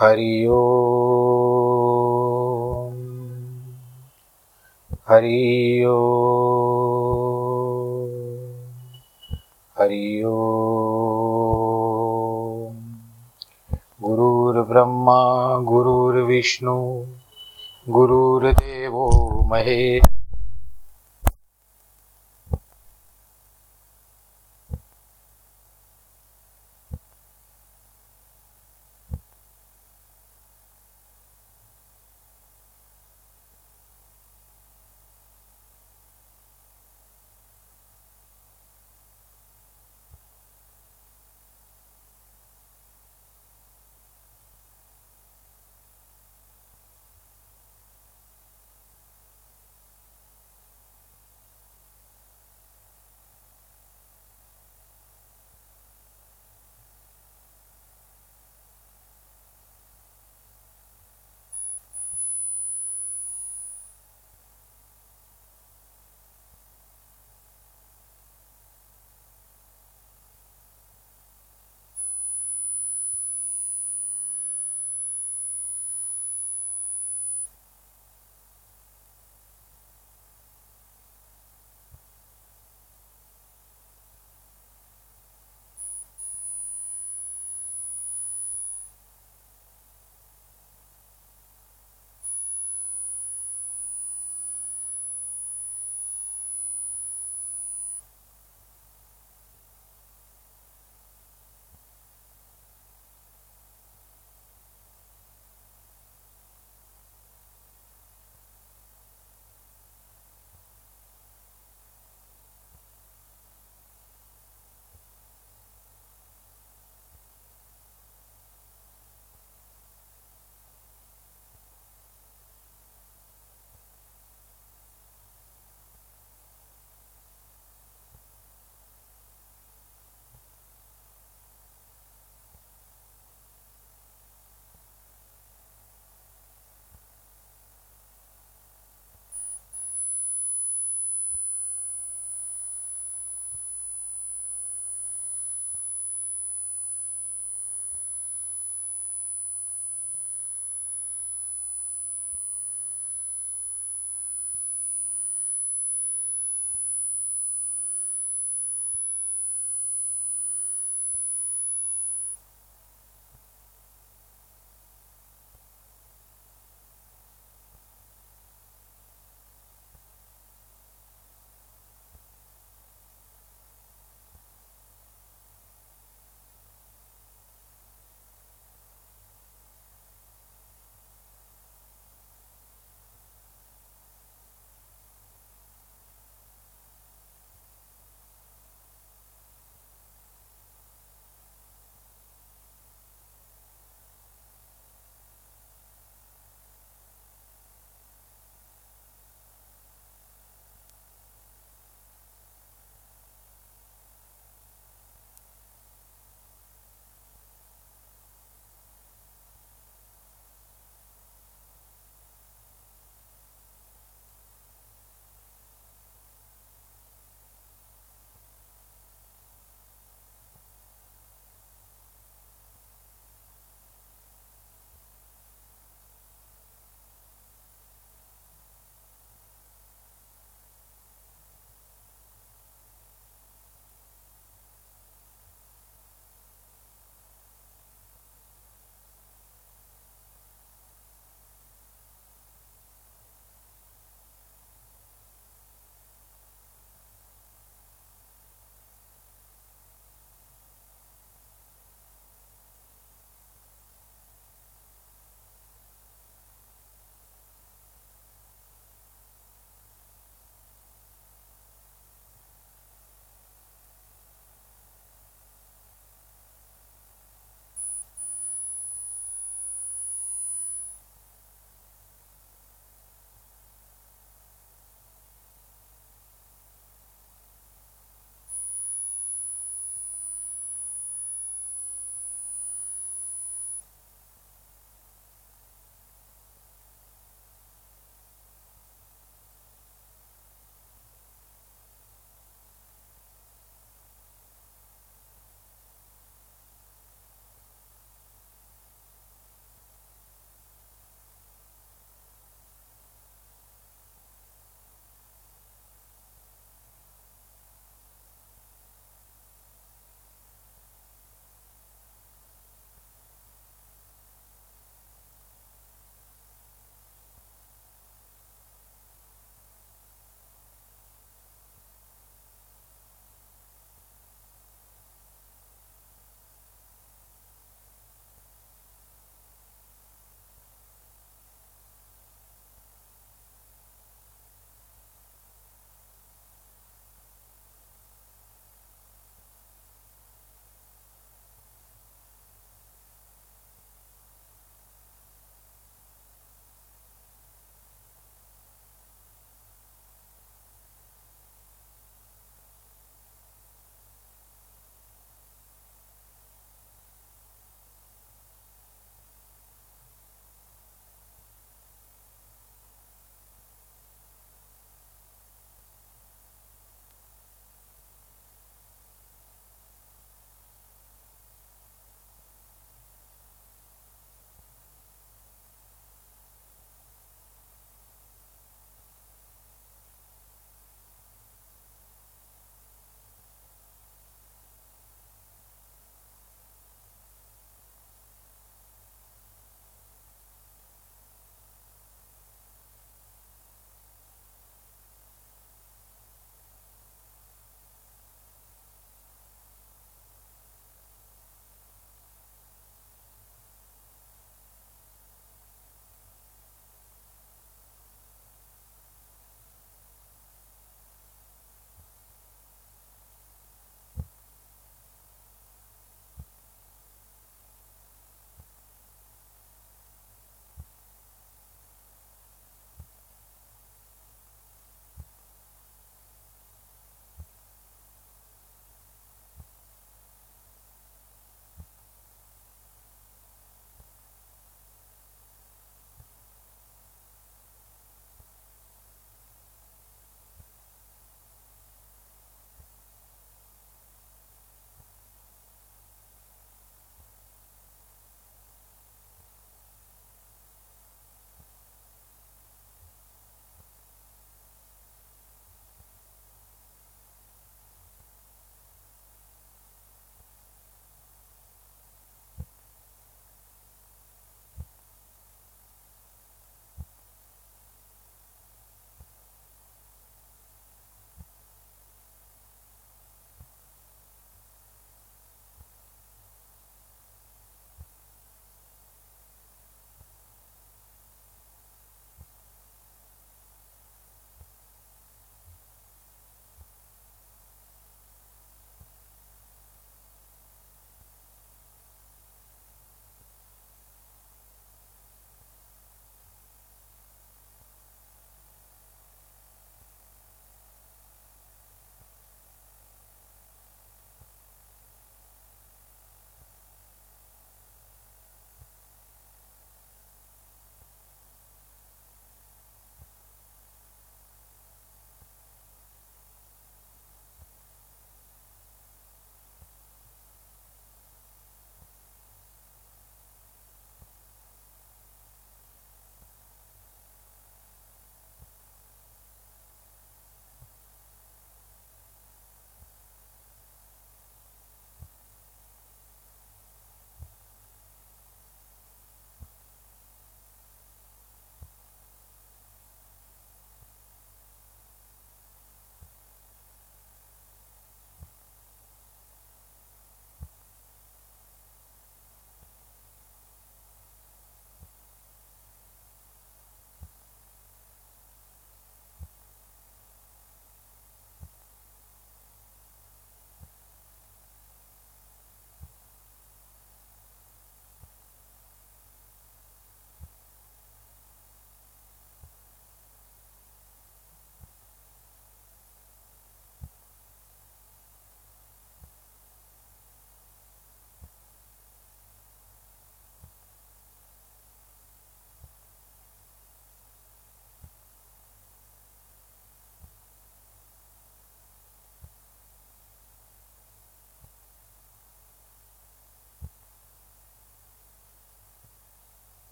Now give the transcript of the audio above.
हरि ओ हरि ओ हरि ओ गुरुर्ब्रह्मा गुरुर्विष्णु गुरुर्देवो महेश।